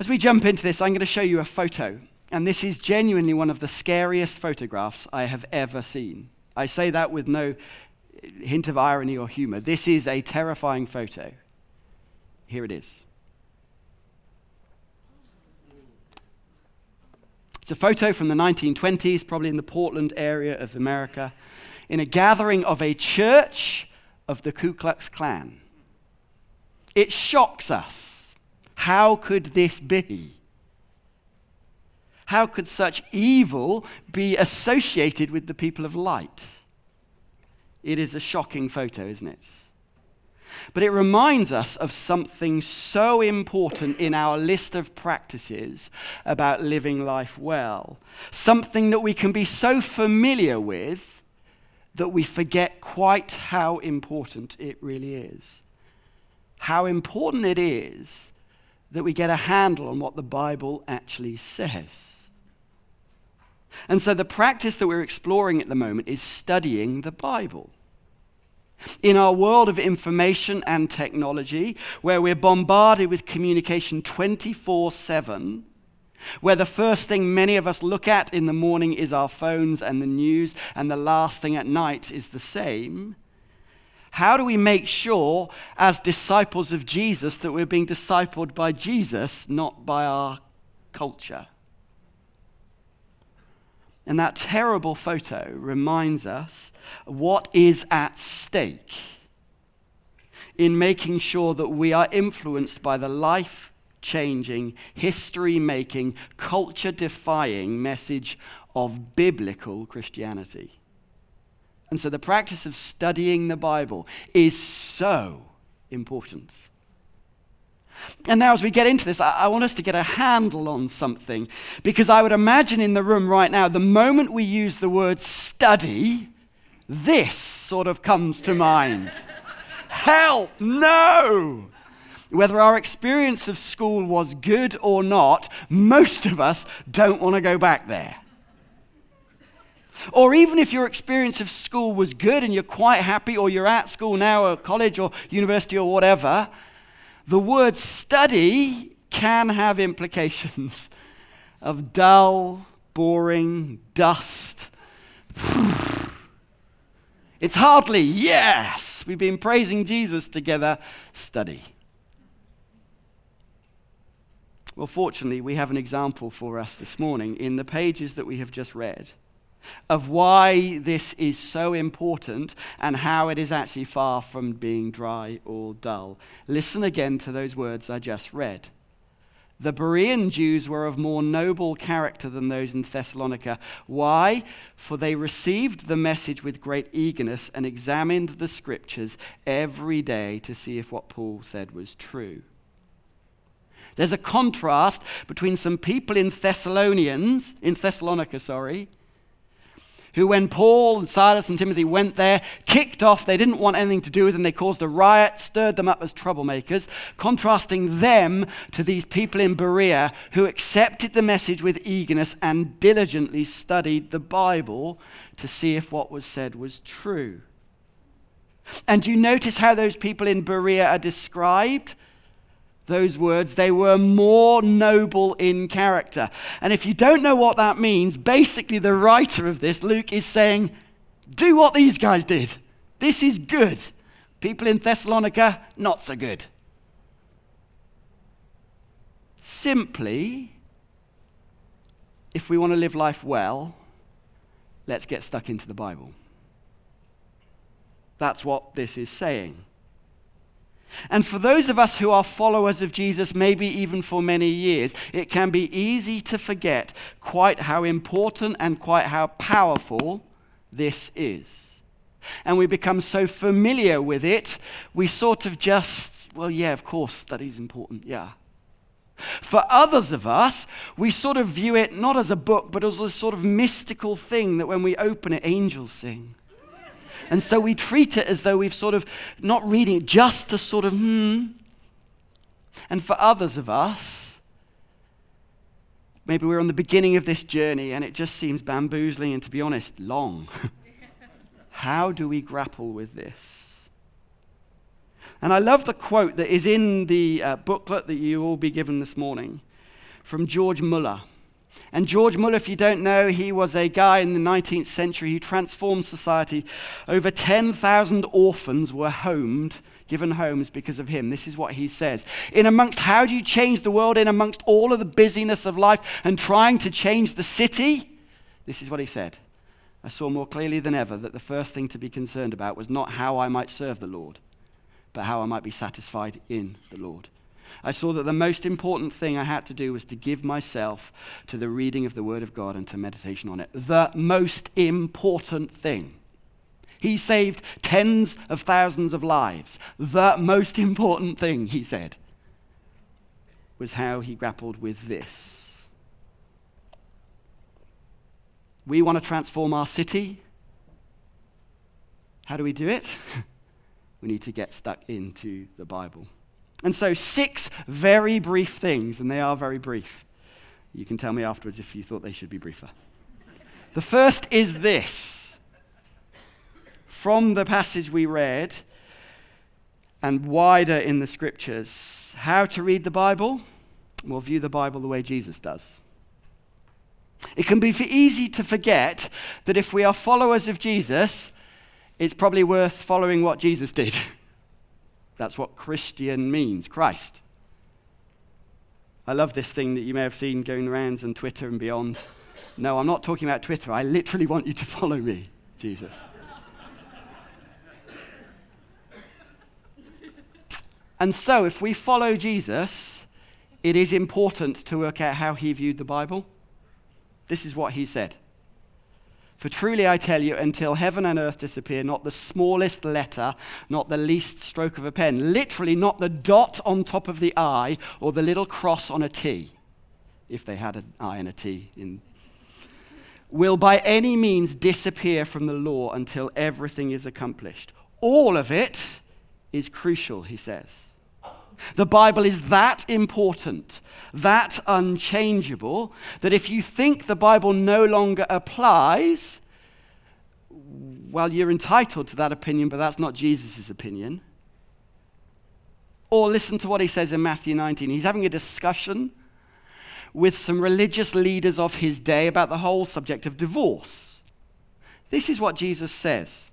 As we jump into this, I'm going to show you a photo. And this is genuinely one of the scariest photographs I have ever seen. I say that with no hint of irony or humor. This is a terrifying photo. Here it is. It's a photo from the 1920s, probably in the Portland area of America, in a gathering of a church of the Ku Klux Klan. It shocks us. How could this be? How could such evil be associated with the people of light? It is a shocking photo, isn't it? But it reminds us of something so important in our list of practices about living life well. Something that we can be so familiar with that we forget quite how important it really is. How important it is that we get a handle on what the Bible actually says. And so the practice that we're exploring at the moment is studying the Bible. In our world of information and technology, where we're bombarded with communication 24 7, where the first thing many of us look at in the morning is our phones and the news, and the last thing at night is the same, how do we make sure, as disciples of Jesus, that we're being discipled by Jesus, not by our culture? And that terrible photo reminds us what is at stake in making sure that we are influenced by the life changing, history making, culture defying message of biblical Christianity. And so the practice of studying the Bible is so important. And now, as we get into this, I, I, want us to get a handle on something because I would imagine in the room right now, the moment we use the word study, this sort of comes to mind. Help, no! Whether our experience of school was good or not, most of us don't want to go back there. Or even if your experience of school was good and you're quite happy, or you're at school now, or college, or university, or whatever, the word study can have implications of dull, boring, dust. It's hardly, yes, we've been praising Jesus together, study. Well, fortunately, we have an example for us this morning in the pages that we have just read of why this is so important and how it is actually far from being dry or dull. Listen again to those words I just read. The Berean Jews were of more noble character than those in Thessalonica. Why? For they received the message with great eagerness and examined the scriptures every day to see if what Paul said was true. There's a contrast between some people in Thessalonians, in Thessalonica, sorry, who, when Paul and Silas and Timothy went there, kicked off. They didn't want anything to do with them. They caused a riot, stirred them up as troublemakers, contrasting them to these people in Berea who accepted the message with eagerness and diligently studied the Bible to see if what was said was true. And you notice how those people in Berea are described? Those words, they were more noble in character. And if you don't know what that means, basically the writer of this, Luke, is saying, do what these guys did. This is good. People in Thessalonica, not so good. Simply, if we want to live life well, let's get stuck into the Bible. That's what this is saying. And for those of us who are followers of Jesus, maybe even for many years, it can be easy to forget quite how important and quite how powerful this is. And we become so familiar with it, we sort of just, well, yeah, of course, that is important, yeah. For others of us, we sort of view it not as a book, but as a sort of mystical thing that when we open it, angels sing. And so we treat it as though we've sort of not reading it just to sort of, hmm. And for others of us, maybe we're on the beginning of this journey and it just seems bamboozling and, to be honest, long. How do we grapple with this? And I love the quote that is in the uh, booklet that you will be given this morning from George Muller. And George Muller, if you don't know, he was a guy in the 19th century who transformed society. Over 10,000 orphans were homed, given homes because of him. This is what he says. In amongst, how do you change the world? In amongst all of the busyness of life and trying to change the city? This is what he said. I saw more clearly than ever that the first thing to be concerned about was not how I might serve the Lord, but how I might be satisfied in the Lord. I saw that the most important thing I had to do was to give myself to the reading of the Word of God and to meditation on it. The most important thing. He saved tens of thousands of lives. The most important thing, he said, was how he grappled with this. We want to transform our city. How do we do it? we need to get stuck into the Bible. And so, six very brief things, and they are very brief. You can tell me afterwards if you thought they should be briefer. The first is this from the passage we read and wider in the scriptures how to read the Bible. We'll view the Bible the way Jesus does. It can be easy to forget that if we are followers of Jesus, it's probably worth following what Jesus did. That's what Christian means, Christ. I love this thing that you may have seen going around on Twitter and beyond. No, I'm not talking about Twitter. I literally want you to follow me, Jesus. and so, if we follow Jesus, it is important to work out how he viewed the Bible. This is what he said. For truly I tell you, until heaven and earth disappear, not the smallest letter, not the least stroke of a pen, literally not the dot on top of the I or the little cross on a T, if they had an I and a T in, will by any means disappear from the law until everything is accomplished. All of it is crucial, he says. The Bible is that important, that unchangeable, that if you think the Bible no longer applies, well, you're entitled to that opinion, but that's not Jesus' opinion. Or listen to what he says in Matthew 19. He's having a discussion with some religious leaders of his day about the whole subject of divorce. This is what Jesus says.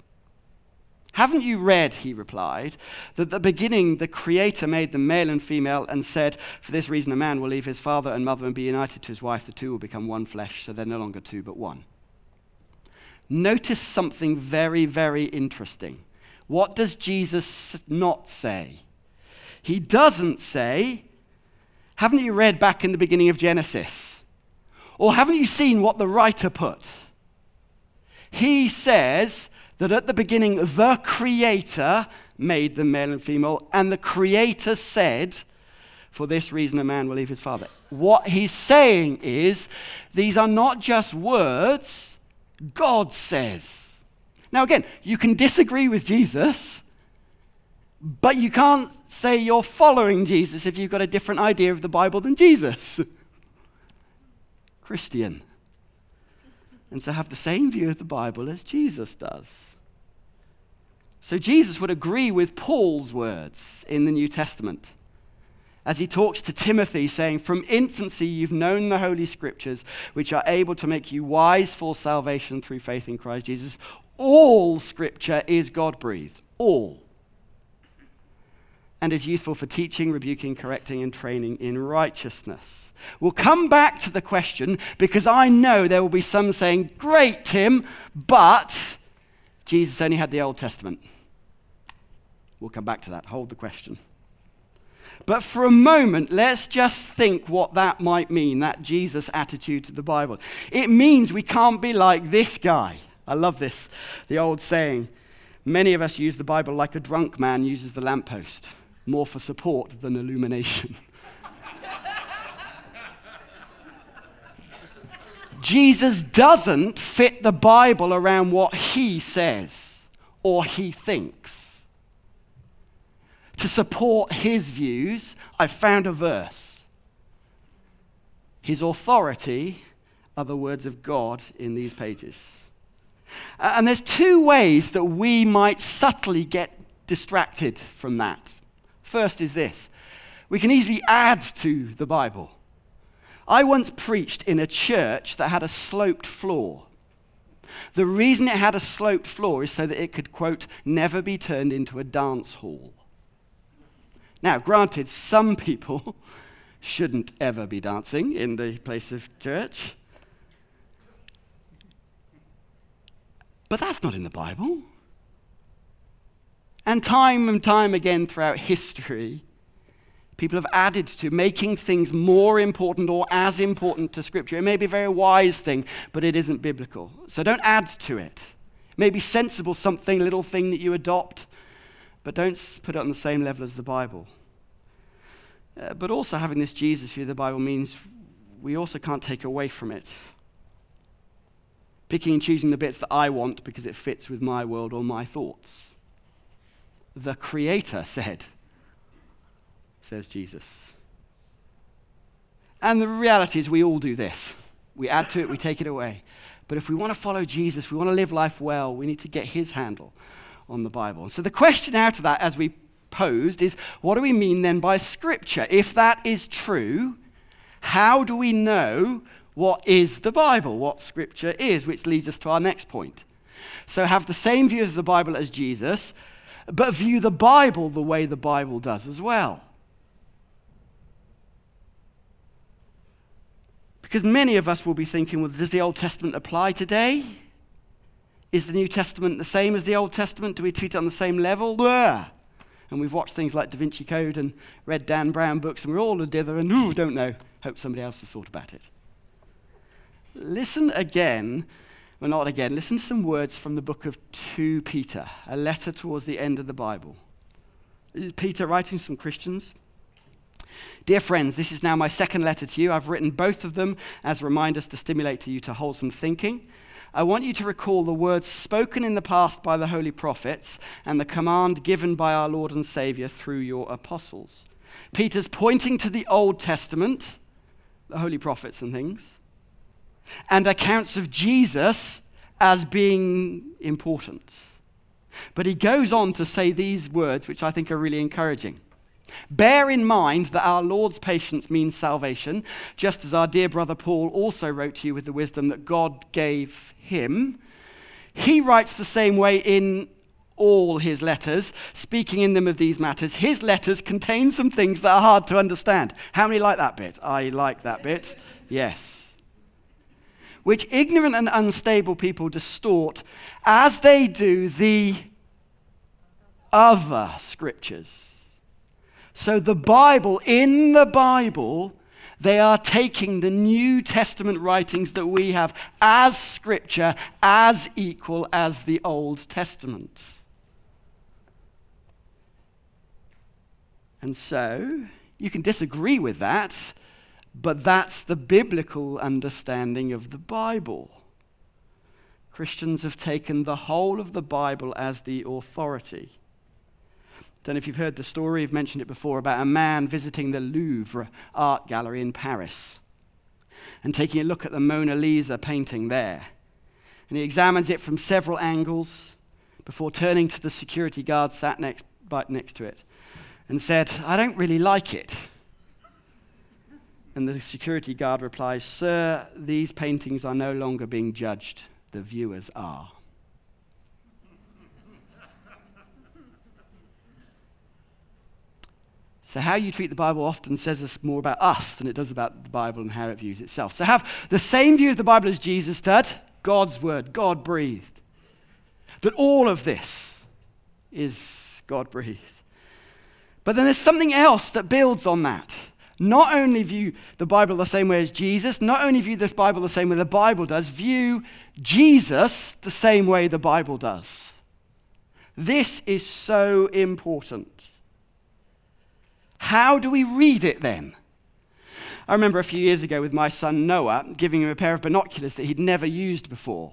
Haven't you read, he replied, that at the beginning the Creator made them male and female and said, For this reason a man will leave his father and mother and be united to his wife, the two will become one flesh, so they're no longer two but one. Notice something very, very interesting. What does Jesus not say? He doesn't say, Haven't you read back in the beginning of Genesis? Or haven't you seen what the writer put? He says, that at the beginning the Creator made them male and female, and the Creator said, For this reason a man will leave his father. What he's saying is, these are not just words, God says. Now, again, you can disagree with Jesus, but you can't say you're following Jesus if you've got a different idea of the Bible than Jesus. Christian. And so have the same view of the Bible as Jesus does. So Jesus would agree with Paul's words in the New Testament as he talks to Timothy, saying, From infancy you've known the Holy Scriptures, which are able to make you wise for salvation through faith in Christ Jesus. All Scripture is God breathed. All. And is useful for teaching, rebuking, correcting, and training in righteousness. We'll come back to the question because I know there will be some saying, Great, Tim, but Jesus only had the Old Testament. We'll come back to that. Hold the question. But for a moment, let's just think what that might mean, that Jesus attitude to the Bible. It means we can't be like this guy. I love this, the old saying. Many of us use the Bible like a drunk man uses the lamppost, more for support than illumination. Jesus doesn't fit the Bible around what he says or he thinks to support his views, I found a verse. His authority are the words of God in these pages. And there's two ways that we might subtly get distracted from that. First is this we can easily add to the Bible. I once preached in a church that had a sloped floor. The reason it had a sloped floor is so that it could, quote, never be turned into a dance hall. Now, granted, some people shouldn't ever be dancing in the place of church. But that's not in the Bible. And time and time again throughout history, people have added to making things more important or as important to Scripture. It may be a very wise thing, but it isn't biblical. So don't add to it. It may be sensible, something, little thing that you adopt, but don't put it on the same level as the Bible. Uh, but also, having this Jesus view of the Bible means we also can't take away from it. Picking and choosing the bits that I want because it fits with my world or my thoughts. The Creator said, says Jesus. And the reality is, we all do this. We add to it, we take it away. But if we want to follow Jesus, we want to live life well, we need to get his handle on the Bible. So the question out of that, as we posed, is what do we mean then by Scripture? If that is true, how do we know what is the Bible, what Scripture is? Which leads us to our next point. So have the same view of the Bible as Jesus, but view the Bible the way the Bible does as well. Because many of us will be thinking, well, does the Old Testament apply today? Is the New Testament the same as the Old Testament? Do we treat it on the same level? Yeah. And we've watched things like Da Vinci Code and read Dan Brown books, and we're all together and, ooh, don't know. Hope somebody else has thought about it. Listen again, well, not again, listen to some words from the book of 2 Peter, a letter towards the end of the Bible. Peter writing some Christians. Dear friends, this is now my second letter to you. I've written both of them as reminders to stimulate you to wholesome thinking. I want you to recall the words spoken in the past by the holy prophets and the command given by our Lord and Savior through your apostles. Peter's pointing to the Old Testament, the holy prophets and things, and accounts of Jesus as being important. But he goes on to say these words, which I think are really encouraging. Bear in mind that our Lord's patience means salvation, just as our dear brother Paul also wrote to you with the wisdom that God gave him. He writes the same way in all his letters, speaking in them of these matters. His letters contain some things that are hard to understand. How many like that bit? I like that bit. Yes. Which ignorant and unstable people distort as they do the other scriptures so, the Bible, in the Bible, they are taking the New Testament writings that we have as scripture, as equal as the Old Testament. And so, you can disagree with that, but that's the biblical understanding of the Bible. Christians have taken the whole of the Bible as the authority. Don't know if you've heard the story, I've mentioned it before, about a man visiting the Louvre art gallery in Paris and taking a look at the Mona Lisa painting there. And he examines it from several angles before turning to the security guard sat next, next to it and said, I don't really like it. And the security guard replies, Sir, these paintings are no longer being judged, the viewers are. So, how you treat the Bible often says us more about us than it does about the Bible and how it views itself. So, have the same view of the Bible as Jesus did God's word, God breathed. That all of this is God breathed. But then there's something else that builds on that. Not only view the Bible the same way as Jesus, not only view this Bible the same way the Bible does, view Jesus the same way the Bible does. This is so important. How do we read it then? I remember a few years ago with my son Noah giving him a pair of binoculars that he'd never used before.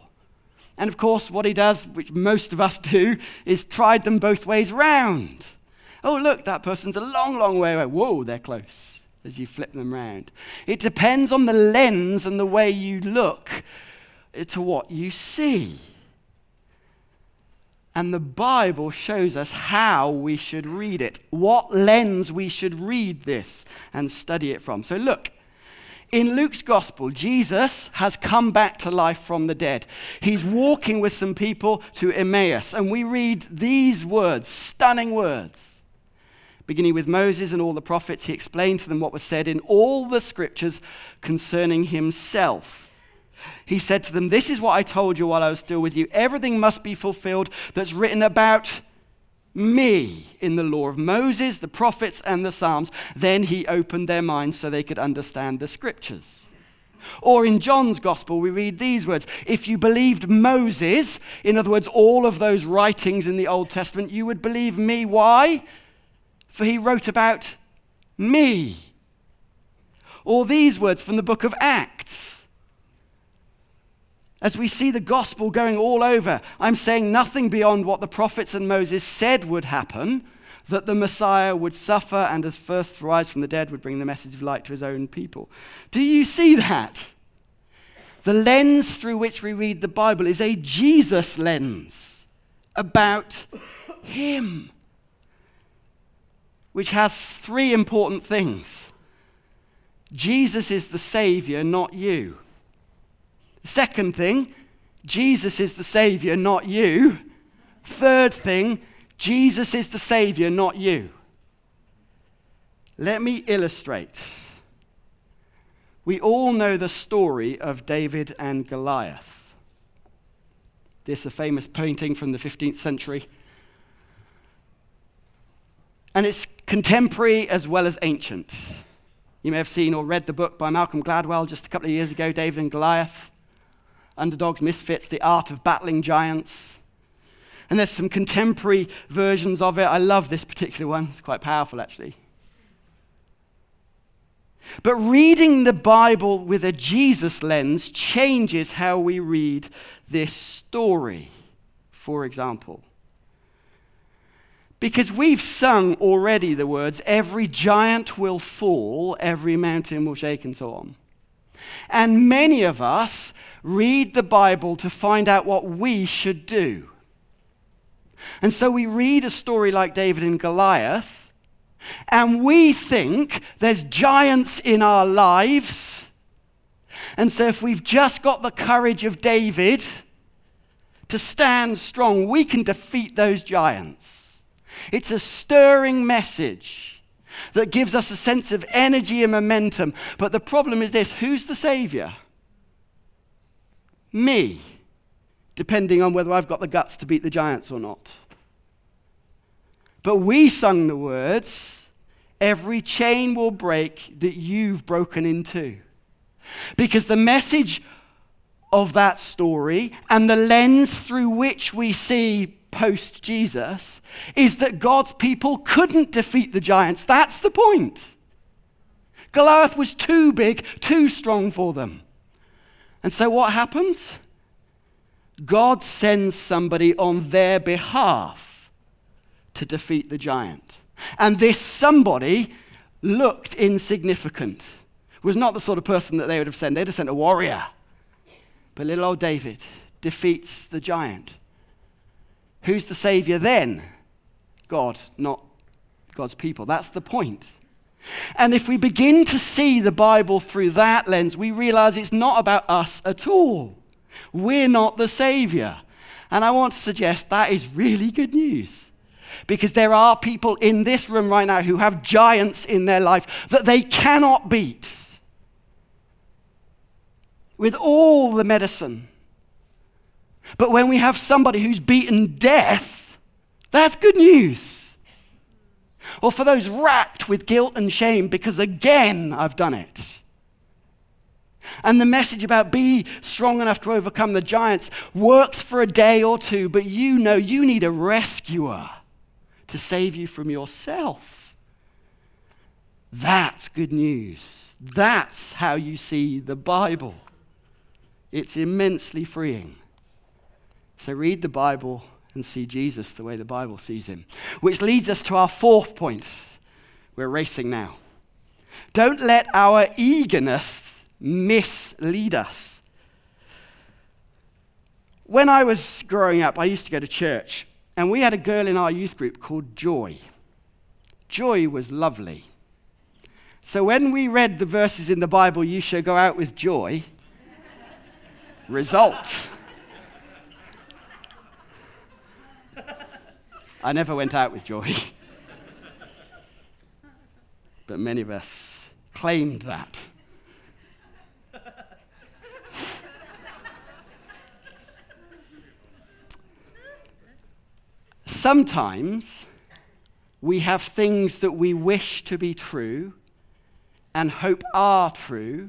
And of course, what he does, which most of us do, is tried them both ways round. Oh, look, that person's a long, long way away. Whoa, they're close as you flip them round. It depends on the lens and the way you look to what you see. And the Bible shows us how we should read it, what lens we should read this and study it from. So, look, In Luke's gospel, Jesus has come back to life from the dead. He's walking with some people to Emmaus, and we read these words, stunning words. Beginning with Moses and all the prophets, he explained to them what was said in all the scriptures concerning himself. He said to them, This is what I told you while I was still with you. Everything must be fulfilled that's written about me in the law of Moses, the prophets, and the Psalms. Then he opened their minds so they could understand the scriptures. Or in John's gospel, we read these words If you believed Moses, in other words, all of those writings in the Old Testament, you would believe me. Why? For he wrote about me. Or these words from the book of Acts as we see the gospel going all over, I'm saying nothing beyond what the prophets and Moses said would happen that the Messiah would suffer and, as first rise from the dead, would bring the message of light to his own people. Do you see that? The lens through which we read the Bible is a Jesus lens about him, which has three important things Jesus is the Savior, not you. Second thing, Jesus is the Savior, not you. Third thing, Jesus is the Savior, not you. Let me illustrate. We all know the story of David and Goliath. This is a famous painting from the 15th century. And it's contemporary as well as ancient. You may have seen or read the book by Malcolm Gladwell just a couple of years ago, David and Goliath underdogs, misfits, the art of battling giants. And there's some contemporary versions of it. I love this particular one, it's quite powerful actually. But reading the Bible with a Jesus lens changes how we read this story, for example. Because we've sung already the words, every giant will fall, every mountain will shake, and so on. And many of us read the Bible to find out what we should do. And so we read a story like David and Goliath, and we think there's giants in our lives. And so if we've just got the courage of David to stand strong, we can defeat those giants. It's a stirring message that gives us a sense of energy and momentum. But the problem is this who's the Savior? me, depending on whether I've got the guts to beat the giants or not. But we sung the words, every chain will break that you've broken into. Because the message of that story and the lens through which we see post Jesus is that God's people couldn't defeat the giants. That's the point. Goliath was too big, too strong for them. And so what happens? God sends somebody on their behalf to defeat the giant. And this somebody looked insignificant, was not the sort of person that they would have sent. They'd have sent a warrior. But little old David defeats the giant. Who's the savior then? God, not God's people. That's the point. And if we begin to see the Bible through that lens, we realize it's not about us at all. We're not the Savior. And I want to suggest that is really good news. Because there are people in this room right now who have giants in their life that they cannot beat. With all the medicine. But when we have somebody who's beaten death, that's good news or for those racked with guilt and shame because again I've done it. And the message about be strong enough to overcome the giants works for a day or two, but you know you need a rescuer to save you from yourself. That's good news. That's how you see the Bible. It's immensely freeing. So read the Bible and see Jesus the way the Bible sees him. Which leads us to our fourth point. We're racing now. Don't let our eagerness mislead us. When I was growing up, I used to go to church, and we had a girl in our youth group called Joy. Joy was lovely. So when we read the verses in the Bible, you shall go out with joy, result. I never went out with joy. but many of us claimed that. Sometimes we have things that we wish to be true and hope are true,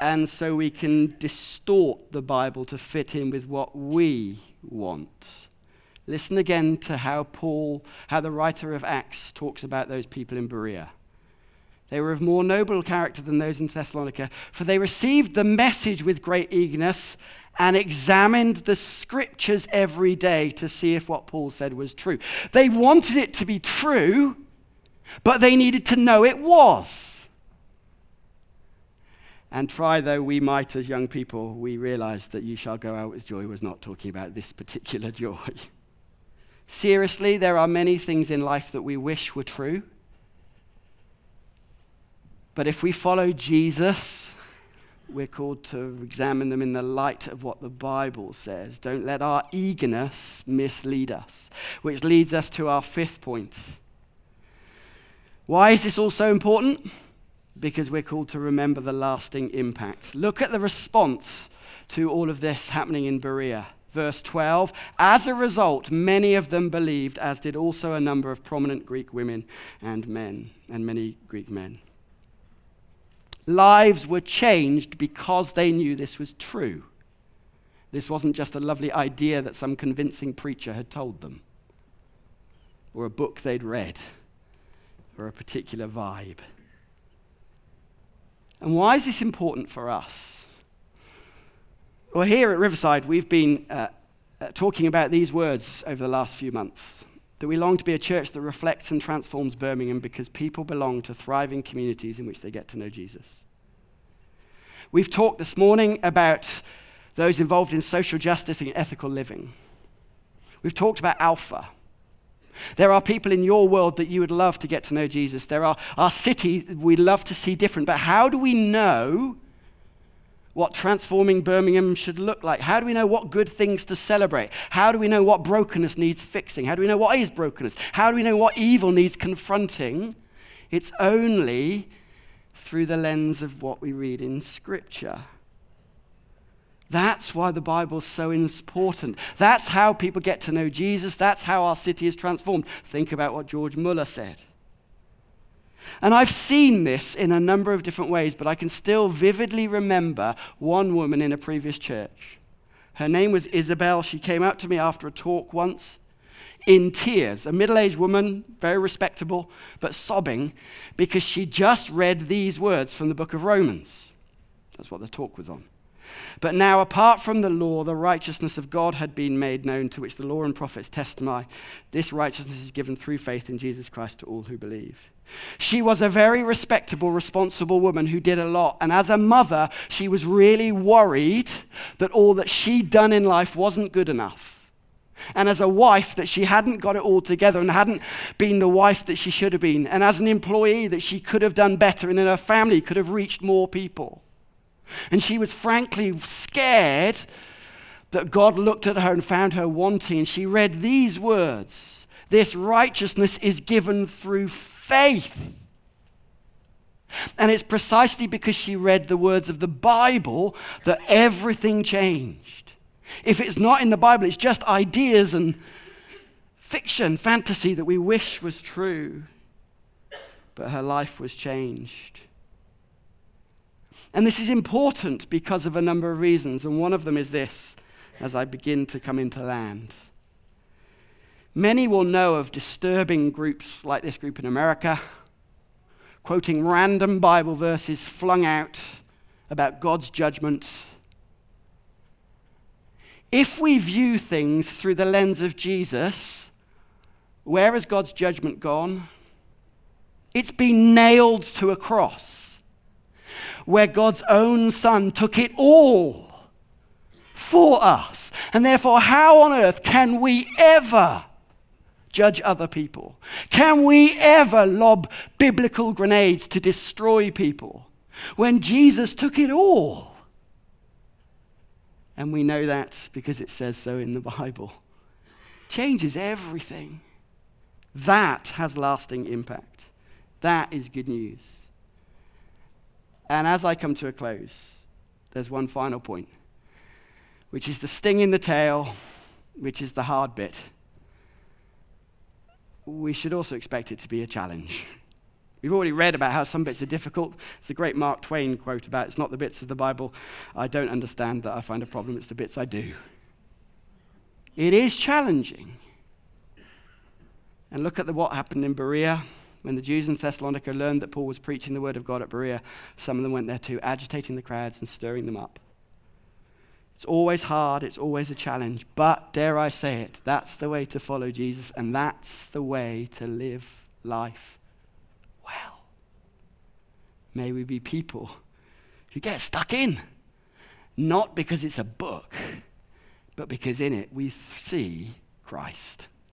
and so we can distort the Bible to fit in with what we want. Listen again to how Paul, how the writer of Acts talks about those people in Berea. They were of more noble character than those in Thessalonica, for they received the message with great eagerness and examined the scriptures every day to see if what Paul said was true. They wanted it to be true, but they needed to know it was. And try though we might as young people, we realized that you shall go out with joy was not talking about this particular joy. Seriously, there are many things in life that we wish were true. But if we follow Jesus, we're called to examine them in the light of what the Bible says. Don't let our eagerness mislead us. Which leads us to our fifth point. Why is this all so important? Because we're called to remember the lasting impact. Look at the response to all of this happening in Berea. Verse 12 As a result, many of them believed, as did also a number of prominent Greek women and men, and many Greek men. Lives were changed because they knew this was true. This wasn't just a lovely idea that some convincing preacher had told them, or a book they'd read or a particular vibe. And why is this important for us? Well, here at Riverside, we've been uh, uh, talking about these words over the last few months that we long to be a church that reflects and transforms Birmingham because people belong to thriving communities in which they get to know Jesus. We've talked this morning about those involved in social justice and ethical living. We've talked about Alpha, there are people in your world that you would love to get to know Jesus. There are our city we love to see different. But how do we know what transforming Birmingham should look like? How do we know what good things to celebrate? How do we know what brokenness needs fixing? How do we know what is brokenness? How do we know what evil needs confronting? It's only through the lens of what we read in Scripture. That's why the Bible's so important. That's how people get to know Jesus. That's how our city is transformed. Think about what George Muller said. And I've seen this in a number of different ways, but I can still vividly remember one woman in a previous church. Her name was Isabel. She came out to me after a talk once in tears, a middle aged woman, very respectable, but sobbing because she just read these words from the book of Romans. That's what the talk was on. But now, apart from the law, the righteousness of God had been made known, to which the law and prophets testify. This righteousness is given through faith in Jesus Christ to all who believe. She was a very respectable, responsible woman who did a lot. And as a mother, she was really worried that all that she'd done in life wasn't good enough. And as a wife, that she hadn't got it all together and hadn't been the wife that she should have been. And as an employee, that she could have done better and in her family could have reached more people. And she was frankly scared that God looked at her and found her wanting. And she read these words This righteousness is given through faith. And it's precisely because she read the words of the Bible that everything changed. If it's not in the Bible, it's just ideas and fiction, fantasy that we wish was true. But her life was changed. And this is important because of a number of reasons, and one of them is this as I begin to come into land. Many will know of disturbing groups like this group in America, quoting random Bible verses flung out about God's judgment. If we view things through the lens of Jesus, where has God's judgment gone? It's been nailed to a cross where God's own Son took it all for us. And therefore, how on earth can we ever judge other people? Can we ever lob biblical grenades to destroy people when Jesus took it all? And we know that because it says so in the Bible. Changes everything. That has lasting impact. That is good news. And as I come to a close, there's one final point, which is the sting in the tail, which is the hard bit. We should also expect it to be a challenge. We've already read about how some bits are difficult. It's a great Mark Twain quote about it's not the bits of the Bible I don't understand that I find a problem, it's the bits I do. It is challenging. And look at the, what happened in Berea. When the Jews in Thessalonica learned that Paul was preaching the word of God at Berea, some of them went there too, agitating the crowds and stirring them up. It's always hard, it's always a challenge, but dare I say it, that's the way to follow Jesus, and that's the way to live life well. May we be people who get stuck in, not because it's a book, but because in it we see Christ.